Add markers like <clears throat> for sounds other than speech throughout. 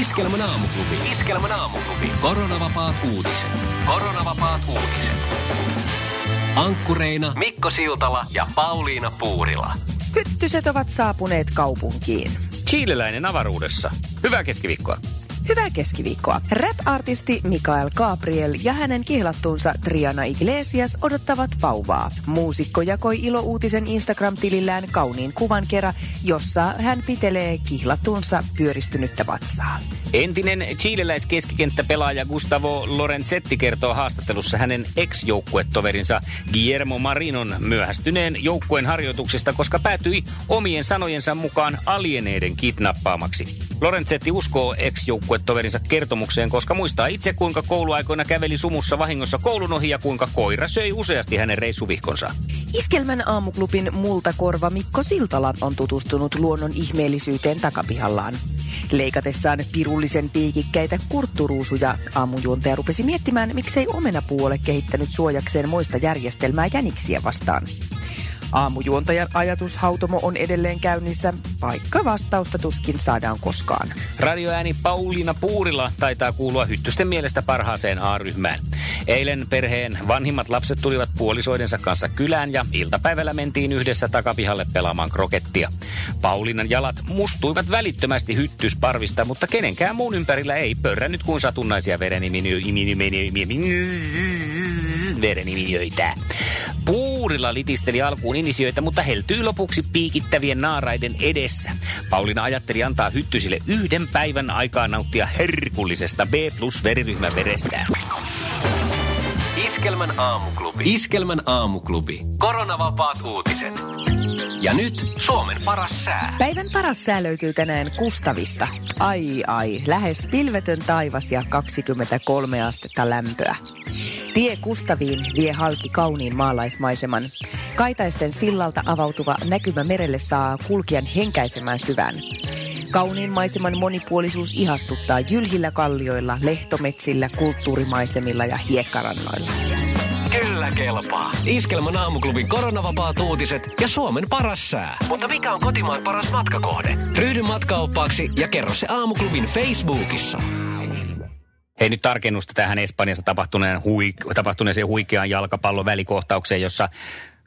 Iskelmän aamuklubi. Iskelmän aamuklubi. Koronavapaat uutiset. Koronavapaat uutiset. Ankkureina Mikko Siltala ja Pauliina Puurila. Hyttyset ovat saapuneet kaupunkiin. Chileläinen avaruudessa. Hyvää keskiviikkoa. Hyvää keskiviikkoa. Rap-artisti Mikael Gabriel ja hänen kihlattunsa Triana Iglesias odottavat vauvaa. Muusikko jakoi ilouutisen Instagram-tilillään kauniin kuvan kerran, jossa hän pitelee kihlattunsa pyöristynyttä vatsaa. Entinen chileläiskeskikenttäpelaaja Gustavo Lorenzetti kertoo haastattelussa hänen ex-joukkuetoverinsa Guillermo Marinon myöhästyneen joukkueen harjoituksista, koska päätyi omien sanojensa mukaan alieneiden kidnappaamaksi. Lorenzetti uskoo ex-joukkuetoverinsa kertomukseen, koska muistaa itse, kuinka kouluaikoina käveli sumussa vahingossa koulun ohi ja kuinka koira söi useasti hänen reissuvihkonsa. Iskelmän aamuklubin multakorva Mikko Siltala on tutustunut luonnon ihmeellisyyteen takapihallaan. Leikatessaan pirullisen piikikkäitä kurtturuusuja aamujuontaja rupesi miettimään, miksei omenapuole ole kehittänyt suojakseen moista järjestelmää jäniksiä vastaan. Aamujuontajan ajatushautomo on edelleen käynnissä, vaikka vastausta tuskin saadaan koskaan. Radioääni Pauliina Puurila taitaa kuulua hyttysten mielestä parhaaseen A-ryhmään. Eilen perheen vanhimmat lapset tulivat puolisoidensa kanssa kylään ja iltapäivällä mentiin yhdessä takapihalle pelaamaan krokettia. Pauliinan jalat mustuivat välittömästi hyttysparvista, mutta kenenkään muun ympärillä ei pörrännyt kuin satunnaisia verenimiöitä. Puurilla litisteli alkuun inisioita, mutta heltyi lopuksi piikittävien naaraiden edessä. Pauliina ajatteli antaa hyttysille yhden päivän aikaa nauttia herkullisesta B plus veriryhmän verestä. Iskelmän aamuklubi. Iskelmän aamuklubi. Koronavapaat uutiset. Ja nyt Suomen paras sää. Päivän paras sää löytyy tänään Kustavista. Ai ai, lähes pilvetön taivas ja 23 astetta lämpöä. Tie Kustaviin vie halki kauniin maalaismaiseman. Kaitaisten sillalta avautuva näkymä merelle saa kulkijan henkäisemään syvään. Kauniin maiseman monipuolisuus ihastuttaa jylhillä kallioilla, lehtometsillä, kulttuurimaisemilla ja hiekkarannoilla. Kyllä kelpaa. Iskelmän aamuklubin koronavapaat uutiset ja Suomen paras sää. Mutta mikä on kotimaan paras matkakohde? Ryhdy matkaoppaaksi ja kerro se aamuklubin Facebookissa. Hei nyt tarkennusta tähän Espanjassa tapahtuneen hui, tapahtuneeseen huikeaan jalkapallon välikohtaukseen, jossa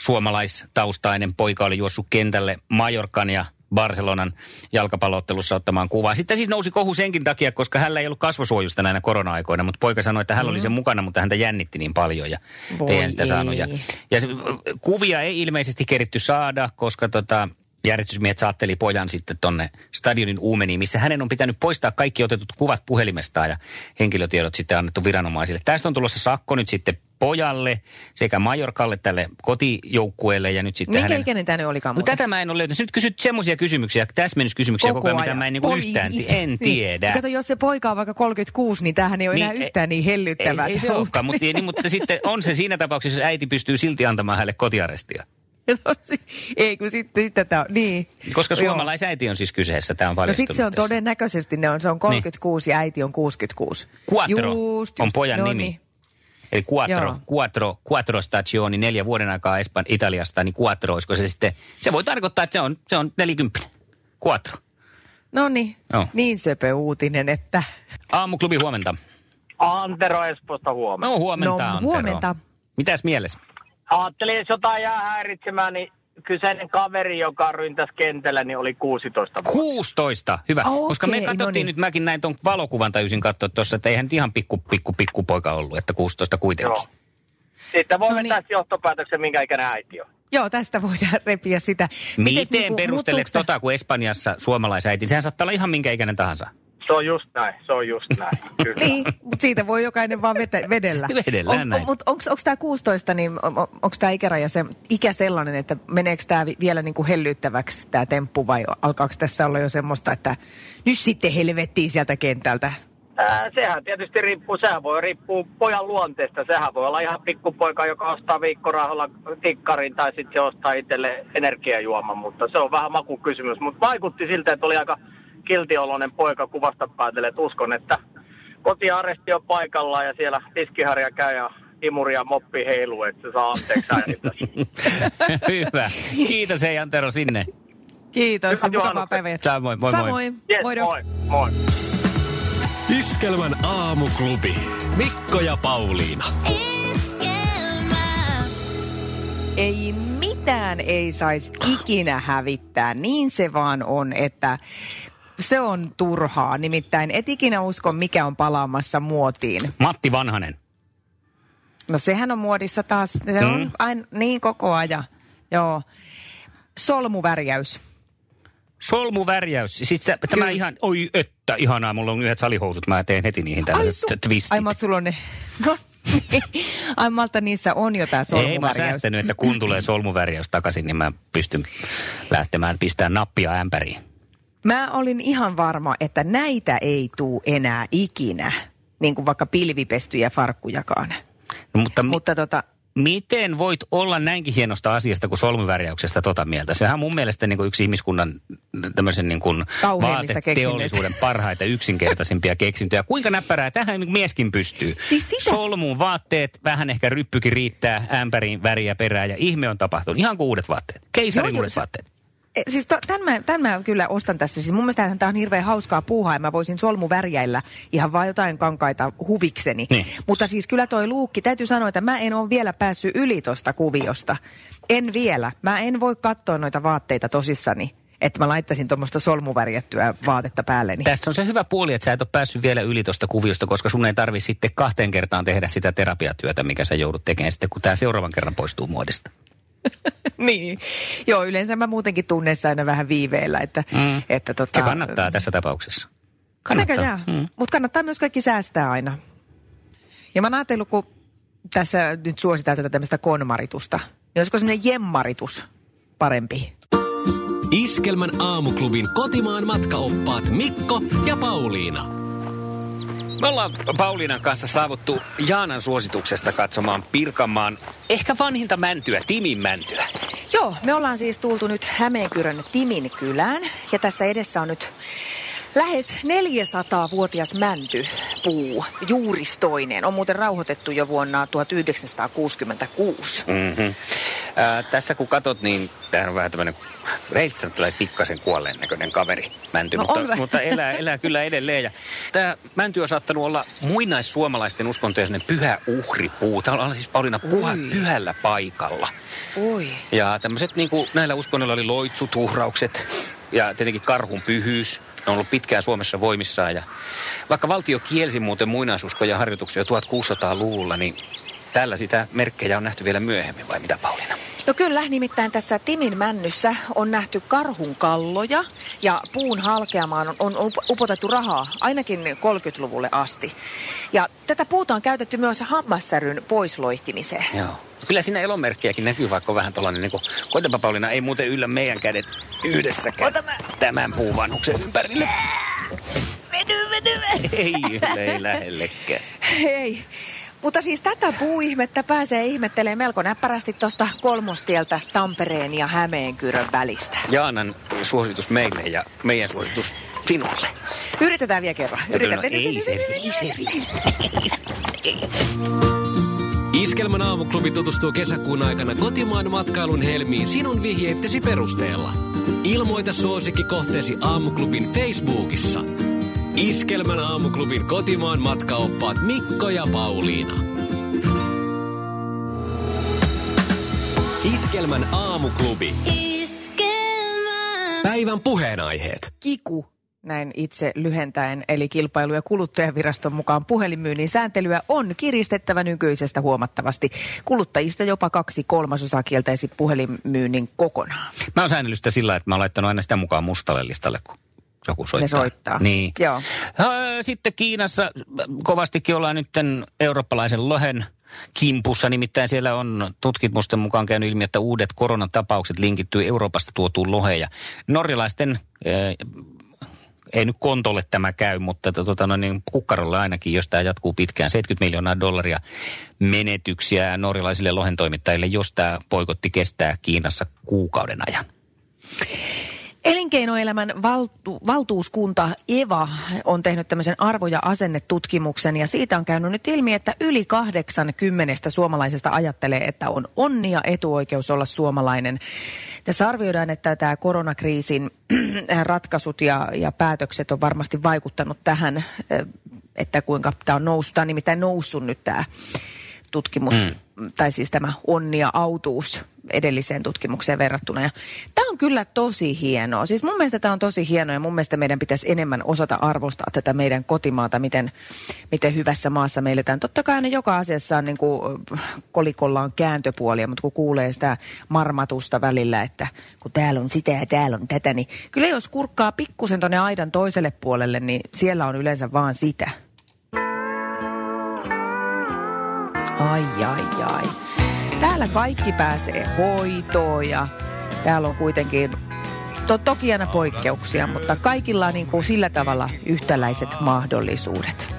suomalaistaustainen poika oli juossut kentälle Majorkan ja Barcelonan jalkapalloottelussa ottamaan kuvaa. Sitten siis nousi kohu senkin takia, koska hänellä ei ollut kasvosuojusta näinä korona-aikoina, mutta poika sanoi, että hän oli sen mukana, mutta häntä jännitti niin paljon ja ei sitä saanut. Ja, ja se, kuvia ei ilmeisesti keritty saada, koska tota, järjestysmiehet saatteli pojan sitten tonne stadionin uumeniin, missä hänen on pitänyt poistaa kaikki otetut kuvat puhelimestaan ja henkilötiedot sitten annettu viranomaisille. Tästä on tulossa sakko nyt sitten pojalle sekä Majorkalle tälle kotijoukkueelle ja nyt sitten Minkä hänen... ikäinen tämä olikaan No tätä mä en ole löytänyt. Nyt kysyt semmoisia kysymyksiä, täsmennyskysymyksiä koko ajan, mitä mä en niinku Poliisi- yhtään <laughs> ti- en Niin. tiedä. Kato, jos se poika on vaikka 36, niin tämähän ei ole enää Niin, yhtään niin hellyttävää. Ei, ei se olekaan, mutta, niin, mutta sitten on se siinä tapauksessa, jos äiti pystyy silti antamaan hänelle kotiarestia. No, <laughs> ei, kun sitten, sitten tämä on, niin. Koska suomalaisäiti on siis kyseessä, tämä on No paljastunut sitten se on tässä. todennäköisesti, ne on, se on 36 ja äiti on 66. Quattro Just, on just. pojan no nimi. Niin. Eli quattro, quattro, quattro stagioni, neljä vuoden aikaa Espan, Italiasta, niin quattro, olisiko se sitten, se voi tarkoittaa, että se on, se on nelikymppinen. Quattro. No niin, Joo. niin söpö uutinen, että... Aamuklubi huomenta. Antero Espoosta huomenna. No huomenta, No, Antero. huomenta. Mitäs mielessä? Ajattelin, jos jotain jää häiritsemään, niin kyseinen kaveri, joka ryntäsi kentällä, niin oli 16 vuotta. 16, hyvä. Okei, Koska me no katsottiin niin. nyt, mäkin näin tuon valokuvan tajusin katsoa tuossa, että eihän nyt ihan pikku, pikku, pikku poika ollut, että 16 kuitenkin. Joo. Sitten voi No no niin. niin. johtopäätöksen, minkä ikäinen äiti on. Joo, tästä voidaan repiä sitä. Miten Mites niinku, perusteleeko muuttuuko tota, kun Espanjassa suomalaisäiti, sehän saattaa olla ihan minkä ikäinen tahansa. Se on just näin, se on just näin. <laughs> Kyllä. Niin, mutta siitä voi jokainen vaan vetä, vedellä. Vedellään näin. Mutta onko tämä 16, niin onko tämä ikäraja se, ikä sellainen, että meneekö tämä vielä niinku hellyttäväksi tämä temppu vai alkaako tässä olla jo semmoista, että nyt sitten helvettiin sieltä kentältä? Ää, sehän tietysti riippuu, sehän voi riippua pojan luonteesta. Sehän voi olla ihan pikkupoika, joka ostaa viikkorahalla tikkarin tai sitten se ostaa itselle energiajuoman, mutta se on vähän makukysymys. Mutta vaikutti siltä, että oli aika kiltioloinen poika kuvasta päätellen, että uskon, että kotiaresti on paikallaan ja siellä tiskiharja käy ja imuri ja moppi heiluu, että se saa anteeksi. <laughs> Hyvä. Kiitos hei Antero sinne. Kiitos, Hyvät mukavaa päivää. Samoin, moi moi. Samoin. Yes, Moido. moi, moi. Iskelmän aamuklubi. Mikko ja Pauliina. Ei mitään ei saisi ikinä hävittää. Niin se vaan on, että se on turhaa. Nimittäin et ikinä usko, mikä on palaamassa muotiin. Matti Vanhanen. No sehän on muodissa taas. Se Mm. on aina niin koko ajan. Joo. Solmuvärjäys. Solmuvärjäys. Siis tä- tämä Kyllä. ihan, oi että, ihanaa, mulla on yhdet salihousut, mä teen heti niihin tällaiset su- twistit. Ai, Mat, sulla on ne. <laughs> No, niin. Ai Malta, niissä on jo tämä Ei, mä oon solmuvärjäys. säästänyt, että kun tulee solmuvärjäys takaisin, niin mä pystyn lähtemään pistää nappia ämpäriin. Mä olin ihan varma, että näitä ei tuu enää ikinä. Niin kuin vaikka pilvipestyjä farkkujakaan. No, mutta, mi- Mutta tota, miten voit olla näinkin hienosta asiasta kuin solmuvärjäyksestä tota mieltä? Sehän on mun mielestä niin kuin yksi ihmiskunnan tämmöisen niin kuin vaateteollisuuden <laughs> parhaita yksinkertaisimpia keksintöjä. Kuinka näppärää tähän mieskin pystyy? Siis sitä- Solmuun vaatteet, vähän ehkä ryppykin riittää, ämpäriin väriä perää ja ihme on tapahtunut. Ihan kuin uudet vaatteet. Keisarin uudet vaatteet. E, Siis to, tämän, mä, tämän mä kyllä ostan tästä. Siis mun mielestä tämä on hirveän hauskaa puuhaa ja mä voisin solmuvärjäillä ihan vaan jotain kankaita huvikseni. Niin. Mutta siis kyllä toi luukki, täytyy sanoa, että mä en ole vielä päässyt yli tosta kuviosta. En vielä. Mä en voi katsoa noita vaatteita tosissani, että mä laittaisin tuommoista solmuvärjättyä vaatetta päälleni. Tässä on se hyvä puoli, että sä et ole päässyt vielä yli tuosta kuviosta, koska sun ei tarvi sitten kahteen kertaan tehdä sitä terapiatyötä, mikä sä joudut tekemään sitten, kun tämä seuraavan kerran poistuu muodista. <laughs> niin. Joo, yleensä mä muutenkin tunneessa aina vähän viiveellä, että, mm. että tota, Se kannattaa tässä tapauksessa. Näköjään. Mm. Mutta kannattaa myös kaikki säästää aina. Ja mä oon ajatellut, kun tässä nyt suositaan tätä tämmöistä konmaritusta, niin olisiko semmoinen jemmaritus parempi? Iskelmän aamuklubin kotimaan matkaoppaat Mikko ja Pauliina. Me ollaan Pauliinan kanssa saavuttu Jaanan suosituksesta katsomaan Pirkanmaan ehkä vanhinta mäntyä, Timin mäntyä. Joo, me ollaan siis tultu nyt Hämeenkyrön Timin kylään ja tässä edessä on nyt lähes 400-vuotias mäntypuu, juuristoinen. On muuten rauhoitettu jo vuonna 1966. Mm-hmm. Ää, tässä kun katot, niin tämähän on vähän tämmöinen, reiltä tulee pikkasen kuolleen näköinen kaveri, mänty, No mutta, mutta elää, elää kyllä edelleen. Ja tämä mänty on saattanut olla muinaissuomalaisten uskontojen pyhä uhripuu. Tämä on siis Pauliina puha, Ui. pyhällä paikalla. Oi. Ja tämmöiset niin kuin näillä uskonnoilla oli loitsut, uhraukset ja tietenkin karhun pyhyys. Ne on ollut pitkään Suomessa voimissaan ja vaikka valtio kielsi muuten muinaisuskoja harjoituksia jo 1600-luvulla, niin tällä sitä merkkejä on nähty vielä myöhemmin, vai mitä Pauliina? No kyllä, nimittäin tässä Timin männyssä on nähty karhun kalloja ja puun halkeamaan on, on up- upotettu rahaa ainakin 30-luvulle asti. Ja tätä puuta on käytetty myös hammassäryn poisloihtimiseen. Joo. Kyllä siinä elomerkkiäkin näkyy, vaikka vähän tällainen, niin kuin, koitapa Pauliina, ei muuten yllä meidän kädet yhdessäkään Ota mä- tämän puuvanhuksen ympärille. Vedy, vedy, vedy. Ei, ei lähellekään. Ei. Mutta siis tätä puuihmettä pääsee ihmettelemään melko näppärästi tuosta kolmostieltä Tampereen ja Hämeenkyrön välistä. Jaanan suositus meille ja meidän suositus sinulle. Yritetään vielä kerran. No, Yritetään. ei se, ei se Iskelmän aamuklubi tutustuu kesäkuun aikana kotimaan matkailun helmiin sinun vihjeittesi perusteella. Ilmoita suosikkikohteesi aamuklubin Facebookissa. Iskelmän aamuklubin kotimaan matkaoppaat Mikko ja Pauliina. Iskelmän aamuklubi. Päivän puheenaiheet. Kiku, näin itse lyhentäen, eli kilpailu- ja kuluttajaviraston mukaan puhelinmyynnin sääntelyä on kiristettävä nykyisestä huomattavasti. Kuluttajista jopa kaksi kolmasosaa kieltäisi puhelinmyynnin kokonaan. Mä oon säännellyt sitä sillä, että mä oon laittanut aina sitä mukaan mustalle listalle, kun joku soittaa. Ne soittaa. Niin. Joo. Sitten Kiinassa kovastikin ollaan nyt eurooppalaisen lohen kimpussa. Nimittäin siellä on tutkimusten mukaan käynyt ilmi, että uudet koronatapaukset linkittyy Euroopasta tuotuun loheen. Ja norjalaisten eh, ei nyt kontolle tämä käy, mutta tota, no, niin kukkarolle ainakin, jos tämä jatkuu pitkään. 70 miljoonaa dollaria menetyksiä norjalaisille lohentoimittajille, jos tämä poikotti kestää Kiinassa kuukauden ajan. Elinkeinoelämän valtu, valtuuskunta EVA on tehnyt tämmöisen arvo- ja asennetutkimuksen ja siitä on käynyt nyt ilmi, että yli 80 suomalaisesta ajattelee, että on onnia etuoikeus olla suomalainen. Tässä arvioidaan, että tämä koronakriisin <clears throat> ratkaisut ja, ja päätökset on varmasti vaikuttanut tähän, että kuinka tämä on noussut, tämä on nimittäin noussut nyt tämä tutkimus, mm. tai siis tämä onnia autuus edelliseen tutkimukseen verrattuna. Ja tämä on kyllä tosi hienoa. Siis mun mielestä tämä on tosi hienoa ja mun mielestä meidän pitäisi enemmän osata arvostaa tätä meidän kotimaata, miten, miten hyvässä maassa meillä tämän. Totta kai aina joka asiassa on niin kuin, kolikolla on kääntöpuolia, mutta kun kuulee sitä marmatusta välillä, että kun täällä on sitä ja täällä on tätä, niin kyllä jos kurkkaa pikkusen tuonne aidan toiselle puolelle, niin siellä on yleensä vaan sitä. Ai, ai, ai. Täällä kaikki pääsee hoitoon ja täällä on kuitenkin to, toki aina poikkeuksia, mutta kaikilla on niin kuin sillä tavalla yhtäläiset mahdollisuudet.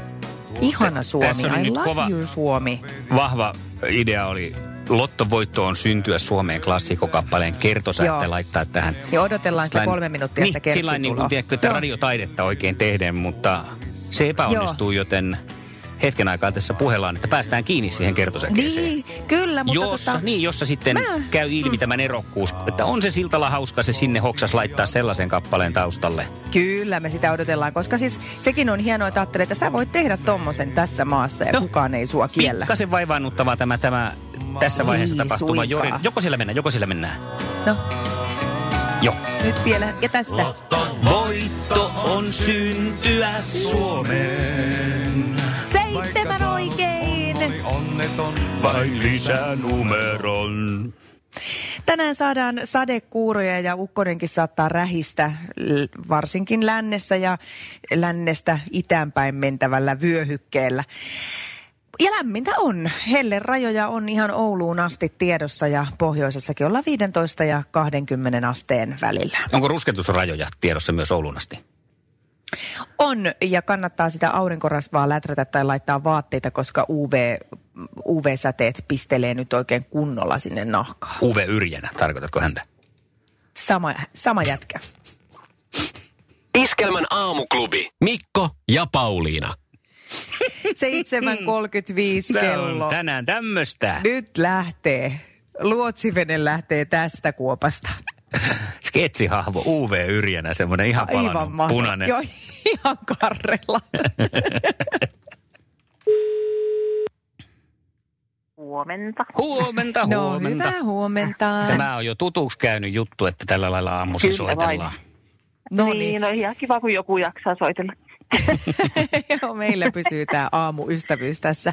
Ihana Suomi, I love kova, you Suomi. Vahva idea oli Lottovoitto on syntyä Suomeen klassikokappaleen kertosäätte laittaa tähän. Ja odotellaan sitä kolme minuuttia niin, sitä Sillä niin kuin, tiedätkö, että radiotaidetta oikein tehdään, mutta se epäonnistuu, Joo. joten hetken aikaa tässä puhellaan, että päästään kiinni siihen kertosäkeeseen. Niin, kyllä, mutta jossa, tota... Niin, jossa sitten mä... käy ilmi mm. tämä nerokkuus, että on se siltalla hauska se sinne hoksas laittaa sellaisen kappaleen taustalle. Kyllä, me sitä odotellaan, koska siis sekin on hienoa, että ajattelee, että sä voit tehdä tommosen tässä maassa ja no, kukaan ei sua kiellä. Pikkasen vaivaannuttavaa tämä, tämä tässä vaiheessa tapahtuva. Jori, joko sillä mennään, joko sillä mennään. No. Joo. Nyt vielä, ja tästä. Lotto voitto on syntyä Suomeen. Seitsemän oikein. Onneton vain lisänumeron. Tänään saadaan sadekuuroja ja ukkonenkin saattaa rähistä, varsinkin lännessä ja lännestä itäänpäin mentävällä vyöhykkeellä. Ja lämmintä on. Helle rajoja on ihan Ouluun asti tiedossa ja pohjoisessakin ollaan 15 ja 20 asteen välillä. Onko rusketusrajoja tiedossa myös Ouluun asti? On, ja kannattaa sitä aurinkorasvaa läträtä tai laittaa vaatteita, koska UV, UV-säteet pistelee nyt oikein kunnolla sinne nahkaan. UV-yrjänä, tarkoitatko häntä? Sama, sama jätkä. Iskelmän aamuklubi. Mikko ja Pauliina. 7.35 kello. tänään tämmöistä. Nyt lähtee. Luotsivene lähtee tästä kuopasta. <laughs> Sketsihahmo UV Yrjänä, semmoinen ihan palannut Aivan punainen. Joo, ihan karrella. <laughs> Huomenta. Huomenta, no, huomenta. hyvää huomenta. Tämä on jo tutuksi käynyt juttu, että tällä lailla aamuisin soitellaan. No niin, niin, no ihan kiva, kun joku jaksaa soitella. <laughs> Joo, meillä pysyy tämä aamuystävyys tässä.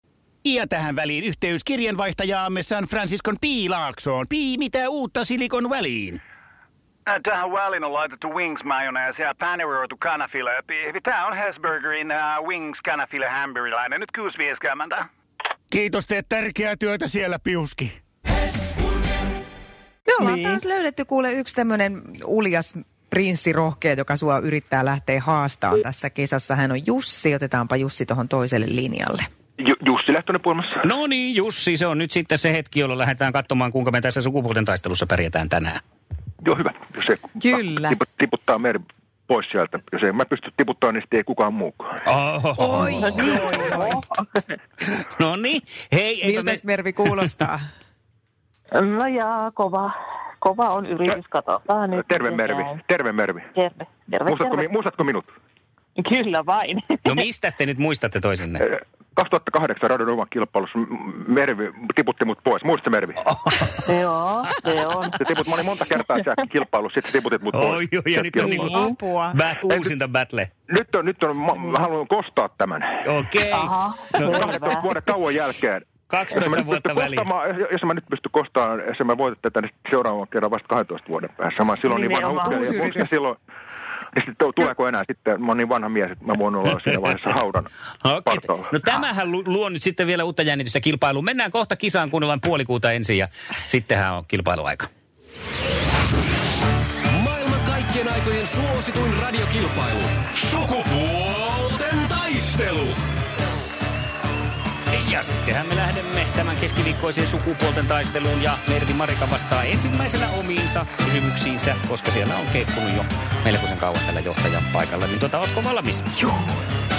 ja tähän väliin yhteys kirjanvaihtajaamme San Franciscon Piilaaksoon. Pii, mitä uutta Silikon väliin? Äh, tähän väliin on laitettu wings mayonnaise ja paneroitu kanafila. Tämä on Hesburgerin uh, wings kanafila hamburilainen. Nyt 6.50. Kiitos, teet tärkeää työtä siellä, Piuski. Me ollaan niin. taas löydetty kuule yksi tämmöinen uljas prinssi rohkea, joka sua yrittää lähteä haastamaan tässä kisassa. Hän on Jussi. Otetaanpa Jussi tuohon toiselle linjalle. Ju- Jussi Lehtonen puolmassa. No niin, Jussi, se on nyt sitten se hetki, jolloin lähdetään katsomaan, kuinka me tässä sukupuolten taistelussa pärjätään tänään. Joo, hyvä. Jos se Kyllä. tiputtaa meri pois sieltä. Jos en mä pysty tiputtamaan, niin sitten ei kukaan muukaan. Oho. Oi, oi, oi. <laughs> no niin. Hei, Miltä me... Mervi kuulostaa? <laughs> No jaa, kova. Kova on yritys, katsotaan nyt. Terve Mervi, terve Mervi. Terve, terve, muistatko, terve. muistatko minut? Kyllä vain. <laughs> No mistä te nyt muistatte toisinne? 2008 radionovan kilpailussa M- Mervi tiputti mut pois. Muistatko Mervi? <laughs> Joo, se on. Se tiput, mä olin monta kertaa siellä kilpailussa, sitten tiputit mut pois. Oi, oi, ja nyt on niinku. Apua. uusinta battle. Nyt on, nyt on, mä, haluan kostaa tämän. Okei. Aha, No, selvä. 12 vuoden tauon jälkeen. 12 Jos mä nyt vuotta väliin. kostamaan- Jos, mä nyt pystyn kostamaan, jos mä voitan tätä, niin seuraavan kerran vasta 12 vuoden päässä. Mä silloin niin vanha Uusi ja silloin, ja sitten tu- tuleeko enää sitten, mä oon niin vanha mies, että mä voin olla siinä vaiheessa <laughs> haudan Okei. partaalla. No tämähän lu- luo nyt sitten vielä uutta jännitystä kilpailuun. Mennään kohta kisaan, kuunnellaan puolikuuta ensin ja sittenhän on kilpailuaika. Maailman kaikkien aikojen suosituin radiokilpailu. Sukupuolten taistelu. Ja sittenhän me lähdemme tämän keskiviikkoiseen sukupuolten taisteluun ja Mervi Marika vastaa ensimmäisellä omiinsa kysymyksiinsä, koska siellä on keikkunut jo melkoisen kauan tällä johtajan paikalla. Niin tuota, ootko valmis? Joo.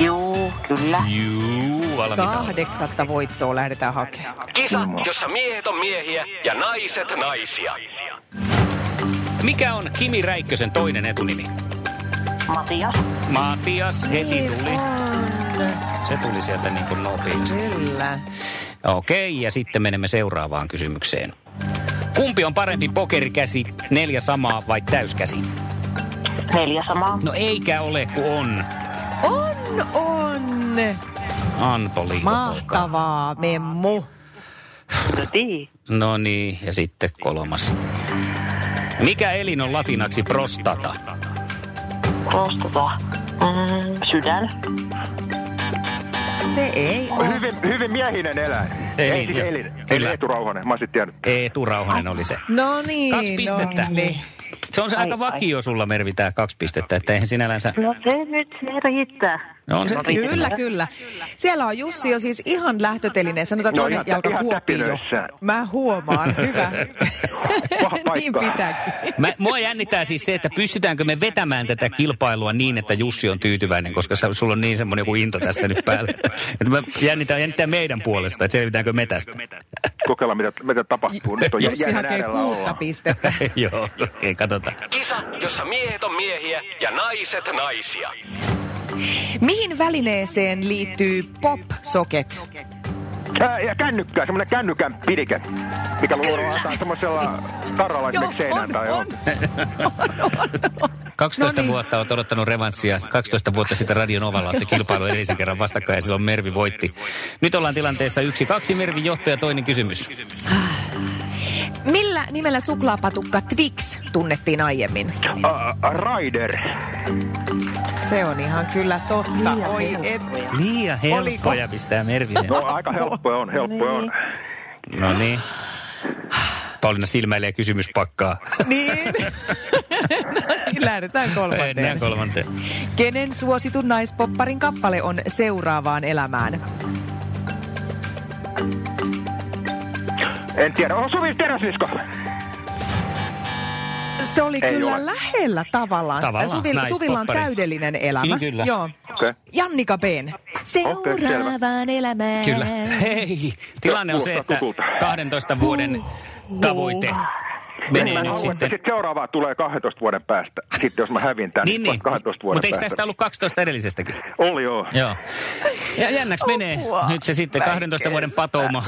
Juu, kyllä. Juu, valmiita. Kahdeksatta voittoa lähdetään hakemaan. Kisa, jossa miehet on miehiä ja naiset naisia. Mikä on Kimi Räikkösen toinen etunimi? Matias. Matias heti tuli. On. Se tuli sieltä niin kuin nopeasti. Kyllä. Okei, ja sitten menemme seuraavaan kysymykseen. Kumpi on parempi pokerikäsi, neljä samaa vai täyskäsi? Neljä samaa. No eikä ole, kun on. On, on. Liivo Mahtavaa, memmu. No niin. No niin, ja sitten kolmas. Mikä elin on latinaksi prostata? Prostata. Mm, sydän. Se ei ole. Hyvin, hyvin miehinen eläin. Elin, Ei, siis elin. Kyllä. Eli Eetu Rauhanen, mä olisin tiennyt. Eetu Rauhanen oli se. No niin, Kaksi pistettä. No niin. Se on se Ai, aika ai. vakio sulla, Mervi, tää kaksi pistettä, että eihän sinällänsä... No se nyt se riittää. No on se Kyllä, kyllä. Siellä on Jussi jo siis ihan lähtötelineen. Sanotaan No toinen ihan- jalka jo. Mä huomaan. Hyvä. <laughs> Niin pitääkin. Mä, mua jännittää siis se, että pystytäänkö me vetämään tätä kilpailua niin, että Jussi on tyytyväinen, koska sä, sulla on niin semmoinen joku into tässä nyt päällä. <laughs> Että mä jännittää, jännittää meidän puolesta, että selvitäänkö me tästä. Kokeilla, mitä, mitä tapahtuu. Nyt on Jussi hakee kuutta pistettä. <laughs> Joo, okei, okay, katsotaan. Kisa, jossa miehet on miehiä ja naiset naisia. Mihin välineeseen liittyy pop-socket? Ää, ja kännykkää, semmoinen kännykän pidike, mikä luodaan semmoisella tarralla esimerkiksi seinään tai on. 12 No niin. vuotta olet odottanut revanssia. 12 vuotta sitten Radio Novalla otti kilpailu edellisen kerran vastakkain ja silloin Mervi voitti. Nyt ollaan tilanteessa yksi, kaksi Mervi johtaja, toinen kysymys. Millä nimellä suklaapatukka Twix tunnettiin aiemmin? Uh, Rider. Se on ihan kyllä totta. Oi, et. Liian Oliko? helppoja pistää Mervi sen. No aika helppoja on, helppoja on. No niin. Pauliina silmäilee kysymyspakkaa. Niin. <laughs> no niin, lähdetään kolmanteen. kolmanteen. Kenen suositun naispopparin kappale on seuraavaan elämään? En tiedä, on Suvi Teräsnisko. Se oli Ei kyllä ole. lähellä tavallaan. Tavallaan, Suvilla, Suvilla on täydellinen elämä. Niin, kyllä. Joo. Okay. Jannika Been. Seuraavaan elämään. Kyllä. Hei, tilanne on se, että Kuulostaa tutulta. 12 vuoden tavoite menee Mä nyt haluan, sitten. sit seuraavaa tulee 12 vuoden päästä. Sitten jos mä hävin tän, Niin, niin. 12 vuoden Mutta eikö tästä ollut 12 edellisestäkin? Oli joo. Joo. Ja jännäksi menee. Nyt se sitten 12 vuoden patouma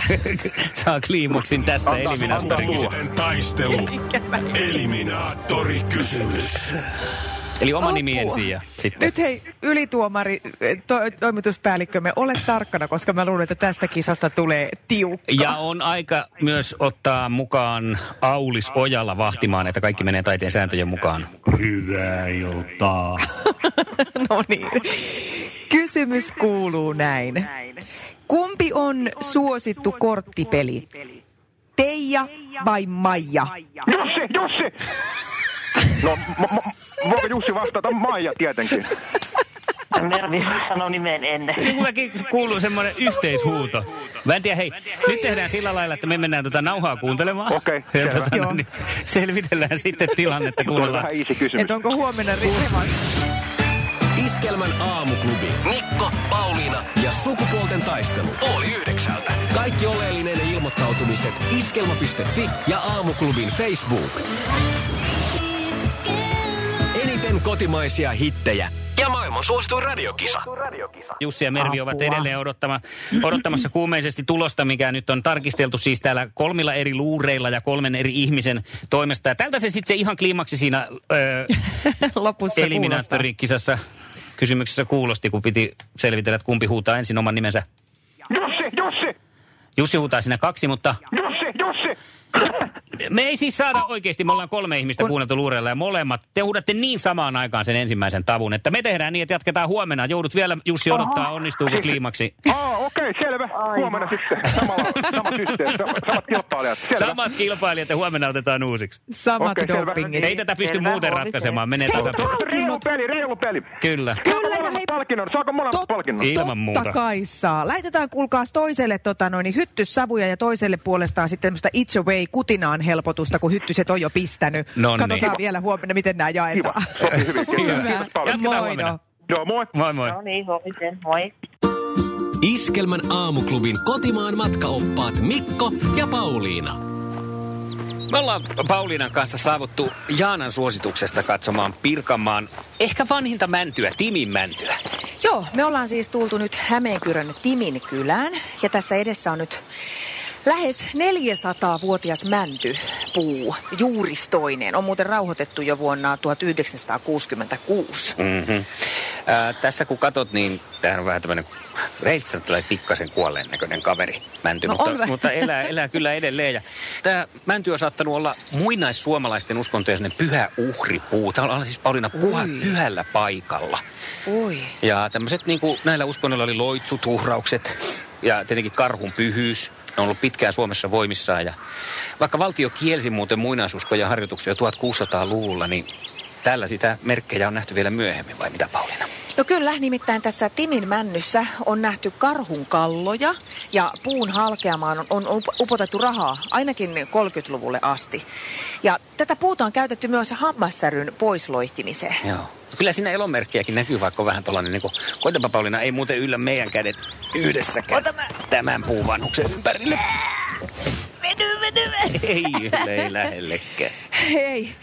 <laughs> saa kliimoksin tässä Antaa- eliminaattori antaa kysymys. taistelu. Eliminaattori kysymys. Eli oma Apua. nimi ensin ja sitten. Nyt hei, ylituomari, to, toimituspäällikkömme, ole tarkkana, koska mä luulen, että tästä kisasta tulee tiukka. Ja on aika myös ottaa mukaan Aulis Ojala vahtimaan, että kaikki menee taiteen sääntöjen mukaan. <laughs> no niin. Kysymys kuuluu näin. Kumpi on suosittu korttipeli? Teija vai Maija? Jussi, Jussi! No, voiko Jussi vastata? Maija tietenkin. Mervi sanoi nimen ennen. Niin Mullakin kuuluu semmoinen yhteishuuto. Mä en tiedä, hei, nyt tehdään sillä lailla, että me mennään tota nauhaa kuuntelemaan. Okei, selvä. tota, no, niin, selvitellään sitten tilannetta, Tuo on kuunnellaan. vähän easy kysymys. Et onko huomenna revanssi? Iskelmän aamuklubi. Mikko, Pauliina ja sukupuolten taistelu. Oli yhdeksältä. Kaikki oleellinen ilmoittautumiset iskelma.fi ja aamuklubin Facebook. Eniten kotimaisia hittejä ja maailman suosituin radiokisa. Jussi ja Mervi ovat Apua. edelleen odottama, odottamassa kuumeisesti tulosta, mikä nyt on tarkisteltu siis täällä kolmilla eri luureilla ja kolmen eri ihmisen toimesta. Ja tältä se sitten se ihan kliimaksi siinä ö, <laughs> Lopussa eliminaattorikisassa kysymyksessä kuulosti, kun piti selvitellä, että kumpi huutaa ensin oman nimensä. Jussi, Jussi, Jussi huutaa siinä kaksi, mutta Jussi, Jussi. Me ei siis saada oikeasti, me ollaan kolme ihmistä kuunneltu luureilla ja molemmat, te huudatte niin samaan aikaan sen ensimmäisen tavun, että me tehdään niin, että jatketaan huomenna. Joudut vielä, Jussi, odottaa, onnistuuko kliimaksi. Aa, okei, selvä. Huomenna sitten. Samalla, sama systeemi, sama- samat kilpailijat. Selvä. Samat kilpailijat ja huomenna otetaan uusiksi. Samat selvä. dopingit. Ei tätä pysty Selvä, muuten ratkaisemaan, menee Hei, tasapäin. mutta Reilu peli, reilu peli. Kyllä. Kyllä, ja hei, palkinnon? Saako molemmat palkinnon? Ilman muuta. Totta kai saa. Laitetaan kuulkaas toiselle tota, noin, niin hyttyssavuja ja toiselle puolestaan sitten tämmöistä it's away kutinaan helpotusta, kun hyttyset on jo pistänyt. No niin. Katsotaan vielä huomenna, miten nämä Kiva, jaetaan. sopii hyvin. Kiitos, Hyvä. kiitos paljon. Jatketaan Moi huomenna. no. Joo, moi. Moi moi. No niin. Moi. Iskelmän aamuklubin kotimaan matkaoppaat Mikko ja Pauliina. Me ollaan Pauliinan kanssa saavuttu Jaanan suosituksesta katsomaan Pirkanmaan ehkä vanhinta mäntyä, Timin mäntyä. Joo, me ollaan siis tultu nyt Hämeenkyrön Timin kylään ja tässä edessä on nyt lähes 400-vuotias mäntypuu, juuristoinen. On muuten rauhoitettu jo vuonna 1966. Mm-hmm. Ää, tässä kun katot, niin tämähän on vähän tämmöinen reitsa tulee pikkasen kuolleen näköinen kaveri, mänty, No mutta, mutta elää, elää kyllä edelleen. Ja tämä mänty on saattanut olla muinaissuomalaisten uskontojen pyhä uhripuu. Tämä on siis Pauliina puha, Ui. pyhällä paikalla. Oi. Ja tämmöiset niin kuin näillä uskonnoilla oli loitsut, uhraukset ja tietenkin karhun pyhyys. Ne on ollut pitkään Suomessa voimissaan ja vaikka valtio kielsi muuten muinaisuskoja harjoituksia 1600-luvulla, niin täällä sitä merkkejä on nähty vielä myöhemmin, vai mitä Pauliina? No kyllä, nimittäin tässä Timin männyssä on nähty karhun kalloja ja puun halkeamaan on, on up- upotettu rahaa ainakin 30-luvulle asti. Ja tätä puuta on käytetty myös hammassäryn poisloihtimiseen. Joo. Kyllä siinä elonmerkkiäkin näkyy, vaikka vähän tällainen, niin kuin, koitapa Pauliina, ei muuten yllä meidän kädet yhdessäkään Ota mä- tämän puuvanhuksen ympärille. Veny, veny, Ei, ei lähellekään. Hei.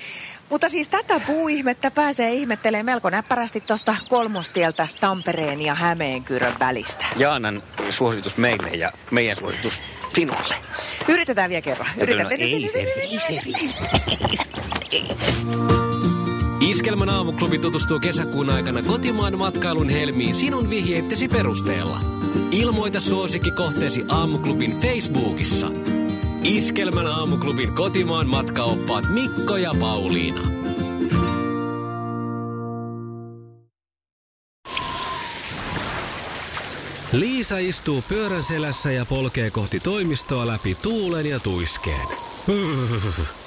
Mutta siis tätä puuihmettä pääsee ihmettelemään melko näppärästi tuosta kolmostieltä Tampereen ja Hämeenkyrön välistä. Jaanan suositus meille ja meidän suositus sinulle. Yritetään vielä kerran. No, Yritetään. ei se, ei se Iskelmän aamuklubi tutustuu kesäkuun aikana kotimaan matkailun helmiin sinun vihjeittesi perusteella. Ilmoita suosikki kohteesi aamuklubin Facebookissa. Iskelmän aamuklubin kotimaan matkaoppaat Mikko ja Pauliina. Liisa istuu pyörän selässä ja polkee kohti toimistoa läpi tuulen ja tuiskeen. <laughs>